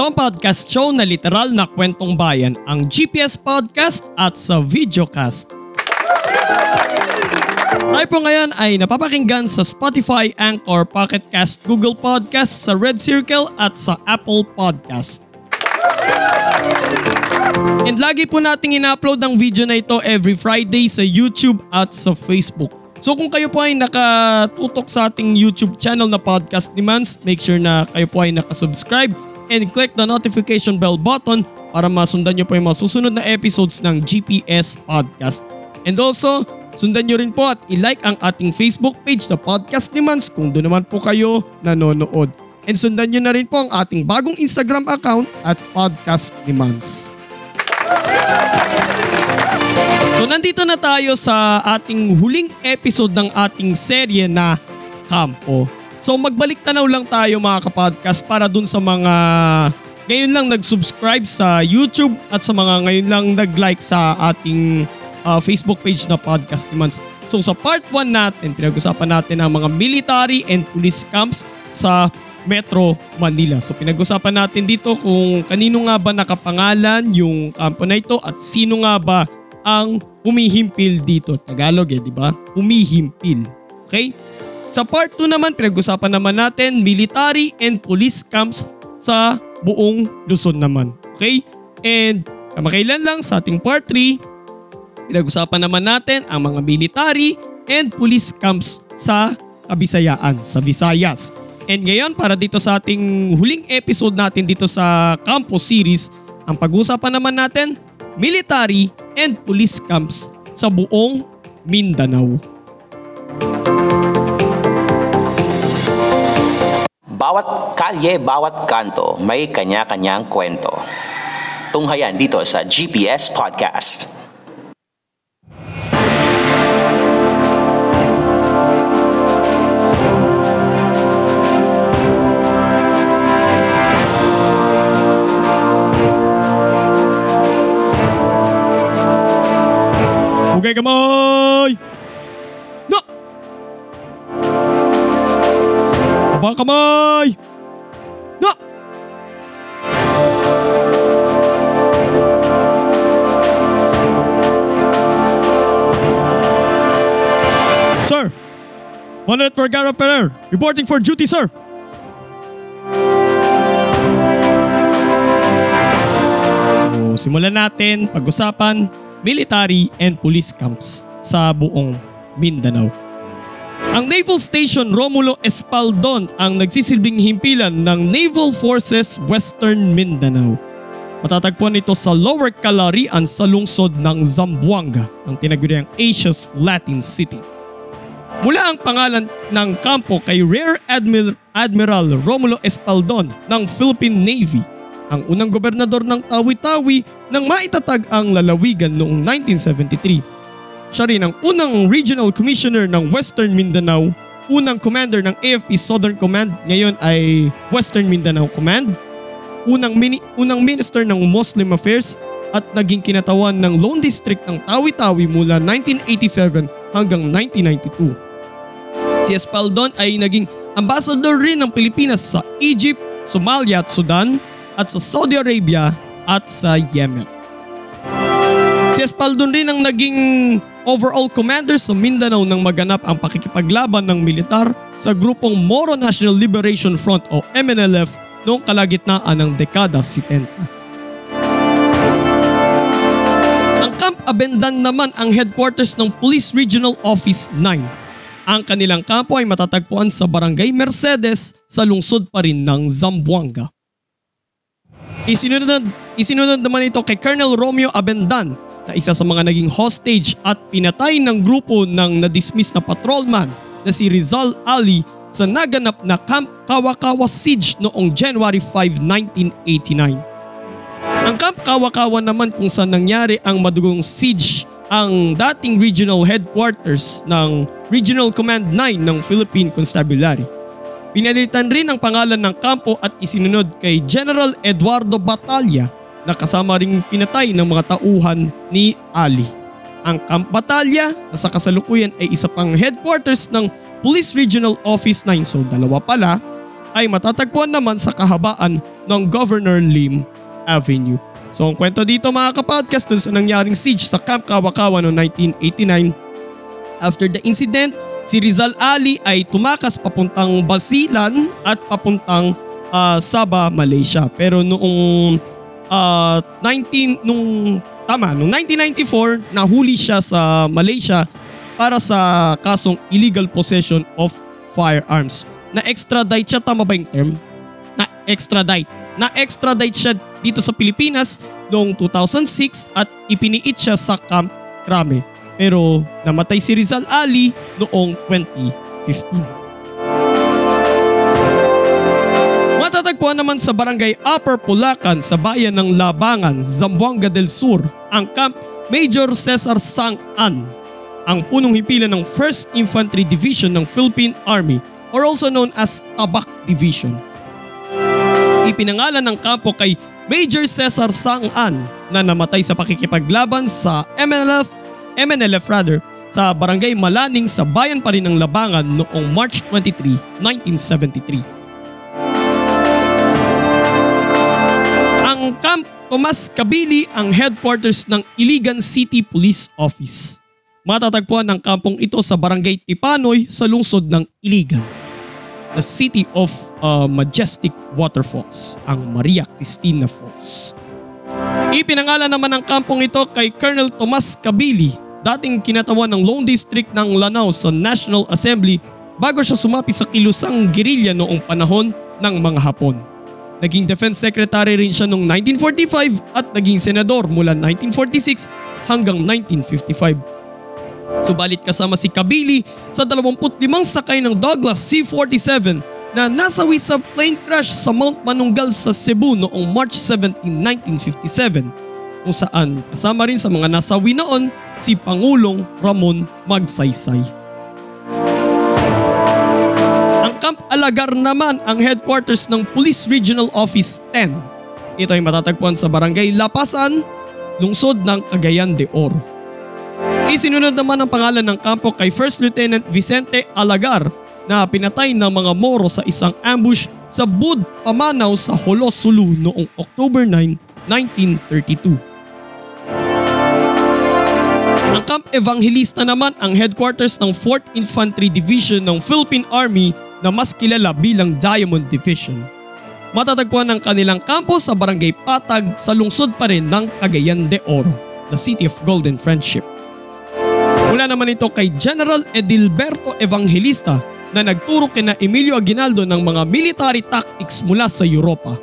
Ito ang podcast show na literal na kwentong bayan, ang GPS Podcast at sa Videocast. Tayo po ngayon ay napapakinggan sa Spotify, Anchor, Pocket Cast, Google Podcast, sa Red Circle at sa Apple Podcast. And lagi po nating ina-upload ang video na ito every Friday sa YouTube at sa Facebook. So kung kayo po ay nakatutok sa ating YouTube channel na Podcast Demands, make sure na kayo po ay nakasubscribe and click the notification bell button para masundan nyo po yung mga susunod na episodes ng GPS Podcast. And also, sundan nyo rin po at i-like ang ating Facebook page na Podcast Demands kung doon naman po kayo nanonood. And sundan nyo na rin po ang ating bagong Instagram account at Podcast Demands. So nandito na tayo sa ating huling episode ng ating serye na Kampo. So magbalik tanaw lang tayo mga kapodcast para dun sa mga ngayon lang nag-subscribe sa YouTube at sa mga ngayon lang nag-like sa ating uh, Facebook page na Podcast Demands. So sa part 1 natin, pinag-usapan natin ang mga military and police camps sa Metro Manila. So pinag-usapan natin dito kung kanino nga ba nakapangalan yung kampo na ito at sino nga ba ang humihimpil dito. Tagalog eh, di ba? Humihimpil. Okay? Sa part 2 naman, pinag-usapan naman natin military and police camps sa buong Luzon naman. Okay? And kamakailan lang sa ating part 3, pinag-usapan naman natin ang mga military and police camps sa Kabisayaan, sa Visayas. And ngayon para dito sa ating huling episode natin dito sa Campus Series, ang pag-usapan naman natin, military and police camps sa buong Mindanao. Bawat kalye, bawat kanto, may kanya-kanyang kwento. Tunghayan dito sa GPS Podcast. Hugay kamay! No! Baba kamay! Sir! One for Garra Ferrer, reporting for duty, sir! So, simulan natin pag-usapan military and police camps sa buong Mindanao. Ang Naval Station Romulo Espaldon ang nagsisilbing himpilan ng Naval Forces Western Mindanao. Matatagpuan ito sa Lower Calarian sa lungsod ng Zamboanga, ang tinaguriang Asia's Latin City. Mula ang pangalan ng kampo kay Rear Admiral, Admiral Romulo Espaldon ng Philippine Navy ang unang gobernador ng Tawi-Tawi nang maitatag ang lalawigan noong 1973. Siya rin ang unang regional commissioner ng Western Mindanao, unang commander ng AFP Southern Command, ngayon ay Western Mindanao Command, unang, mini, unang minister ng Muslim Affairs at naging kinatawan ng Lone District ng Tawi-Tawi mula 1987 hanggang 1992. Si Espaldon ay naging ambassador rin ng Pilipinas sa Egypt, Somalia at Sudan, at sa Saudi Arabia at sa Yemen. Si Espaldon rin ang naging overall commander sa Mindanao nang maganap ang pakikipaglaban ng militar sa grupong Moro National Liberation Front o MNLF noong kalagitnaan ng dekada 70. Ang Camp Abendan naman ang headquarters ng Police Regional Office 9. Ang kanilang kampo ay matatagpuan sa Barangay Mercedes sa lungsod pa rin ng Zamboanga. Isinunod, isinunod naman ito kay Colonel Romeo Abendan na isa sa mga naging hostage at pinatay ng grupo ng na-dismiss na patrolman na si Rizal Ali sa naganap na Camp Kawakawa Siege noong January 5, 1989. Ang Camp Kawakawa naman kung saan nangyari ang madugong siege ang dating regional headquarters ng Regional Command 9 ng Philippine Constabulary. Pinalitan rin ang pangalan ng kampo at isinunod kay General Eduardo Batalla na kasama ring pinatay ng mga tauhan ni Ali. Ang Camp Batalya na sa kasalukuyan ay isa pang headquarters ng Police Regional Office 9 so dalawa pala ay matatagpuan naman sa kahabaan ng Governor Lim Avenue. So ang kwento dito mga kapodcast dun sa nangyaring siege sa Camp Kawakawa noong 1989. After the incident, si Rizal Ali ay tumakas papuntang Basilan at papuntang ah, Sabah, Malaysia. Pero noong ah, 19 nung tama, noong 1994 nahuli siya sa Malaysia para sa kasong illegal possession of firearms. Na extradite siya tama ba yung term? Na extradite. Na extradite siya dito sa Pilipinas noong 2006 at ipiniit siya sa Camp Crame. Pero namatay si Rizal Ali noong 2015. Matatagpuan naman sa barangay Upper Pulacan sa bayan ng Labangan, Zamboanga del Sur, ang Camp Major Cesar Sang An, ang punong himpilan ng 1st Infantry Division ng Philippine Army or also known as Tabak Division. Ipinangalan ng kampo kay Major Cesar Sang An na namatay sa pakikipaglaban sa MNLF, MNLF rather, sa barangay Malaning sa bayan pa rin ng Labangan noong March 23, 1973. Ang Camp Tomas Kabili ang headquarters ng Iligan City Police Office. Matatagpuan ang kampong ito sa Barangay Tipanoy sa lungsod ng Iligan. The City of uh, Majestic Waterfalls, ang Maria Cristina Falls. Ipinangalan naman ang kampong ito kay Colonel Tomas Kabili, dating kinatawan ng Lone District ng Lanao sa National Assembly bago siya sumapi sa kilusang gerilya noong panahon ng mga Hapon. Naging Defense Secretary rin siya noong 1945 at naging senador mula 1946 hanggang 1955. Subalit kasama si Kabili sa 25 sakay ng Douglas C-47 na nasawi sa plane crash sa Mount Manunggal sa Cebu noong March 17, 1957 kung saan kasama rin sa mga nasawi noon si Pangulong Ramon Magsaysay. Ang Camp Alagar naman ang headquarters ng Police Regional Office 10. Ito ay matatagpuan sa Barangay Lapasan, lungsod ng Cagayan de Oro. Isinunod naman ang pangalan ng kampo kay First Lieutenant Vicente Alagar na pinatay ng mga Moro sa isang ambush sa Bud, Pamanaw sa Holos, Sulu noong October 9, 1932. Ang Camp Evangelista naman ang headquarters ng 4th Infantry Division ng Philippine Army na mas kilala bilang Diamond Division. Matatagpuan ang kanilang kampo sa Barangay Patag sa lungsod pa rin ng Cagayan de Oro, the City of Golden Friendship. Mula naman ito kay General Edilberto Evangelista na nagturo kina Emilio Aguinaldo ng mga military tactics mula sa Europa.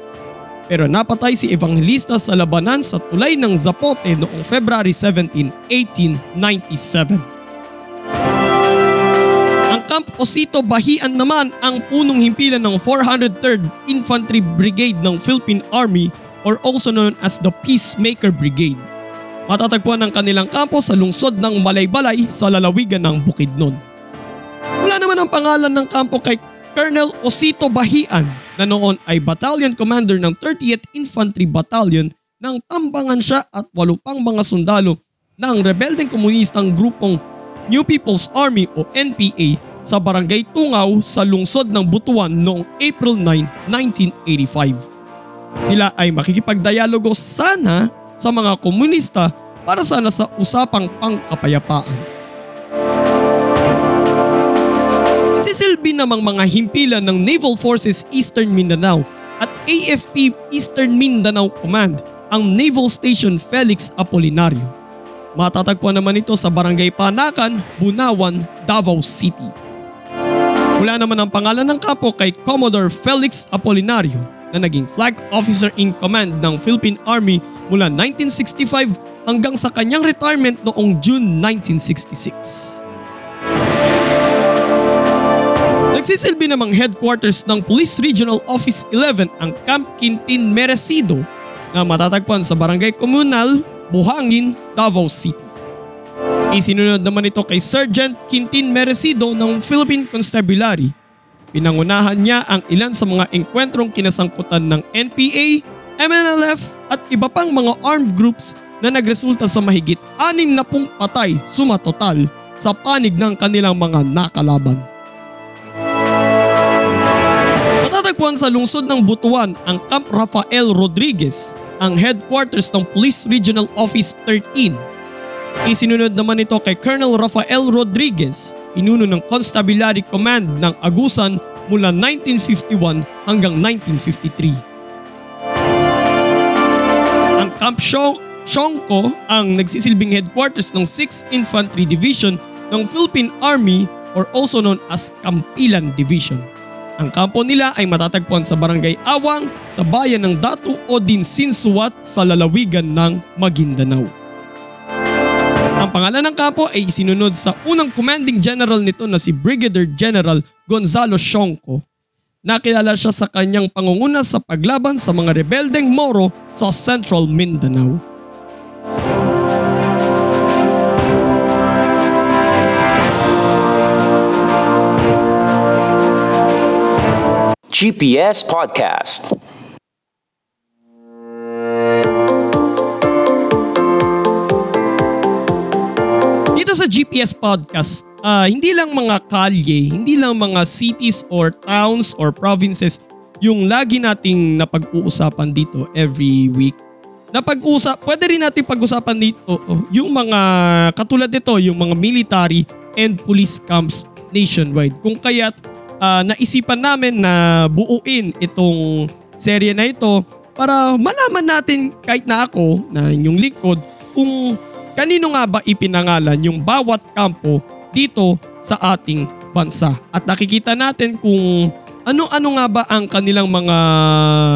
Pero napatay si Evangelista sa labanan sa tulay ng Zapote noong February 17, 1897. Ang Camp Osito Bahian naman ang punong himpilan ng 403rd Infantry Brigade ng Philippine Army or also known as the Peacemaker Brigade. Matatagpuan ang kanilang kampo sa lungsod ng Malaybalay sa lalawigan ng Bukidnon. Wala naman ang pangalan ng kampo kay Colonel Osito Bahian na noon ay Battalion Commander ng 30th Infantry Battalion nang tambangan siya at walo pang mga sundalo ng rebeldeng komunistang grupong New People's Army o NPA sa Barangay Tungaw sa lungsod ng Butuan noong April 9, 1985. Sila ay makikipagdialogo sana sa mga komunista para sana sa usapang pangkapayapaan. Nagsisilbi namang mga himpilan ng Naval Forces Eastern Mindanao at AFP Eastern Mindanao Command ang Naval Station Felix Apolinario. Matatagpuan naman ito sa Barangay Panakan, Bunawan, Davao City. Wala naman ang pangalan ng kapo kay Commodore Felix Apolinario na naging Flag Officer in Command ng Philippine Army mula 1965 hanggang sa kanyang retirement noong June 1966. Nagsisilbi namang headquarters ng Police Regional Office 11 ang Camp Quintin Merecido na matatagpuan sa Barangay Komunal, Buhangin, Davao City. Isinunod naman ito kay Sergeant Quintin Merecido ng Philippine Constabulary. Pinangunahan niya ang ilan sa mga engkwentrong kinasangkutan ng NPA, MNLF at iba pang mga armed groups na nagresulta sa mahigit anim na pung patay sumatotal sa panig ng kanilang mga nakalaban. Matatagpuan sa lungsod ng Butuan ang Camp Rafael Rodriguez, ang headquarters ng Police Regional Office 13. Isinunod naman ito kay Colonel Rafael Rodriguez, pinuno ng Constabulary Command ng Agusan mula 1951 hanggang 1953. Ang Camp Shong Shongko ang nagsisilbing headquarters ng 6th Infantry Division ng Philippine Army or also known as Kampilan Division. Ang kampo nila ay matatagpuan sa Barangay Awang sa bayan ng Datu Odin Sinsuat sa lalawigan ng Maguindanao. Ang pangalan ng kampo ay isinunod sa unang commanding general nito na si Brigadier General Gonzalo Shongko. Nakilala siya sa kanyang pangunguna sa paglaban sa mga rebeldeng Moro sa Central Mindanao. GPS Podcast. Dito sa GPS podcast, ah, hindi lang mga kalye, hindi lang mga cities or towns or provinces yung lagi nating napag-uusapan dito every week. Napag-usap, pwede rin natin pag-usapan dito oh, yung mga katulad nito, yung mga military and police camps nationwide. Kung kaya't ah, naisipan namin na buuin itong serye na ito para malaman natin kahit na ako na yung lingkod kung kanino nga ba ipinangalan yung bawat kampo dito sa ating bansa. At nakikita natin kung ano-ano nga ba ang kanilang mga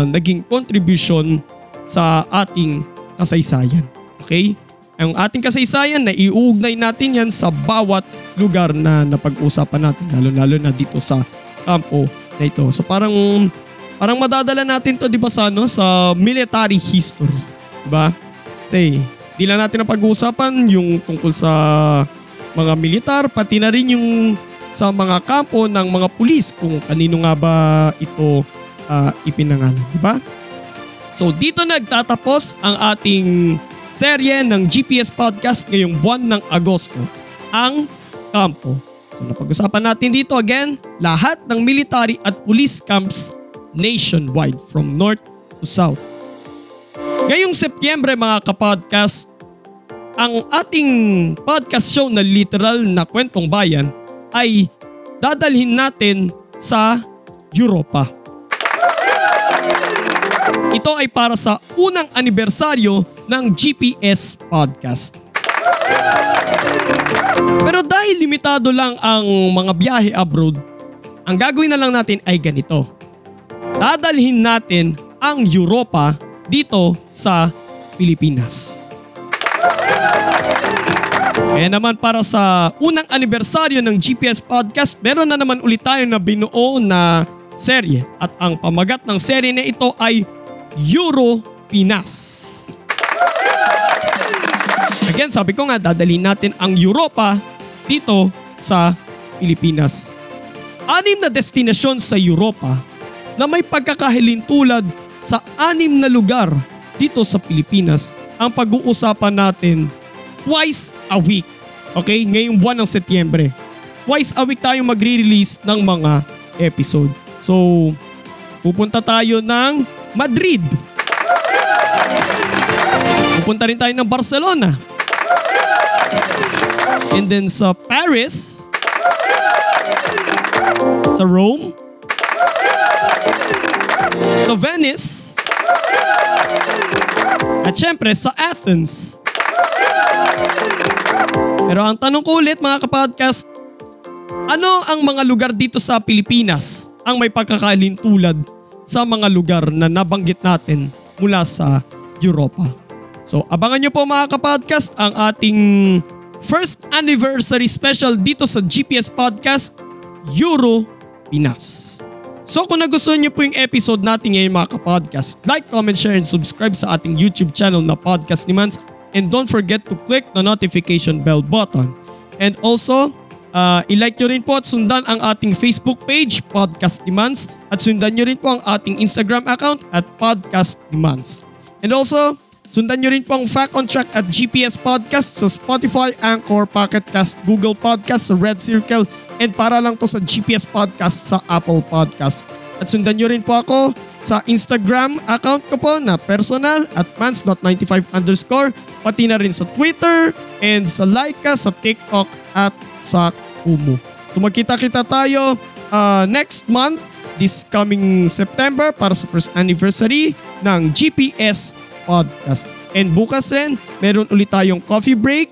naging contribution sa ating kasaysayan. Okay? Ang ating kasaysayan na iuugnay natin yan sa bawat lugar na napag-usapan natin lalo-lalo na dito sa kampo na ito. So parang parang madadala natin to 'di ba sa ano sa military history, 'di ba? Say, di lang natin napag-uusapan yung tungkol sa mga militar pati na rin yung sa mga kampo ng mga pulis kung kanino nga ba ito ah, ipinangalan, di ba? So dito nagtatapos ang ating serye ng GPS Podcast ngayong buwan ng Agosto, ang kampo. So napag-usapan natin dito again, lahat ng military at police camps nationwide from north to south. Ngayong Setyembre mga kapodcast, ang ating podcast show na literal na kwentong bayan ay dadalhin natin sa Europa. Ito ay para sa unang anibersaryo ng GPS Podcast. Pero dahil limitado lang ang mga biyahe abroad, ang gagawin na lang natin ay ganito. Dadalhin natin ang Europa dito sa Pilipinas. Kaya naman para sa unang anibersaryo ng GPS Podcast, meron na naman ulit tayo na binuo na serye. At ang pamagat ng serye na ito ay Euro Pinas. Again, sabi ko nga, dadalhin natin ang Europa dito sa Pilipinas. Anim na destinasyon sa Europa na may pagkakahilintulad sa anim na lugar dito sa Pilipinas ang pag-uusapan natin twice a week. Okay? Ngayong buwan ng Setyembre. Twice a week tayong magre-release ng mga episode. So, pupunta tayo ng Madrid. Pupunta rin tayo ng Barcelona. And then sa Paris, sa Rome, sa Venice, at syempre sa Athens. Pero ang tanong ko ulit mga kapodcast, ano ang mga lugar dito sa Pilipinas ang may pagkakalintulad sa mga lugar na nabanggit natin mula sa Europa? So abangan nyo po mga kapodcast ang ating first anniversary special dito sa GPS Podcast Euro Pinas. So kung nagustuhan niyo po yung episode natin ngayon mga kapodcast, like, comment, share, and subscribe sa ating YouTube channel na Podcast ni Mans. And don't forget to click the notification bell button. And also, uh, ilike nyo rin po at sundan ang ating Facebook page, Podcast Demands. At sundan nyo rin po ang ating Instagram account at Podcast Demands. And also, sundan nyo rin po ang Fact on Track at GPS Podcast sa Spotify, Anchor, Pocket Cast, Google Podcast, Red Circle, and para lang to sa GPS Podcast sa Apple Podcast. At sundan nyo rin po ako sa Instagram account ko po na personal at mans.95 underscore pati na rin sa Twitter and sa Laika, sa TikTok at sa Kumu. So magkita-kita tayo uh, next month this coming September para sa first anniversary ng GPS Podcast. And bukas rin, meron ulit tayong coffee break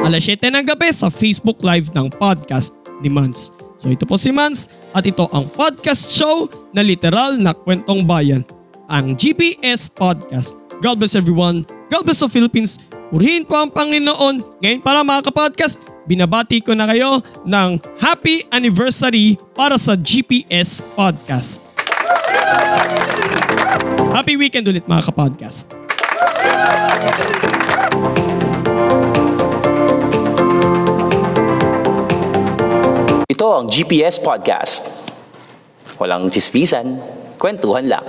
alas 7 ng gabi sa Facebook Live ng podcast ni Mans. So ito po si Mans at ito ang podcast show na literal na kwentong bayan, ang GPS Podcast. God bless everyone. God bless the Philippines. Purihin po ang Panginoon. Ngayon pala mga kapodcast, binabati ko na kayo ng happy anniversary para sa GPS Podcast. Happy weekend ulit mga kapodcast. Ito ang GPS Podcast. Walang chismisan, kwentuhan lang.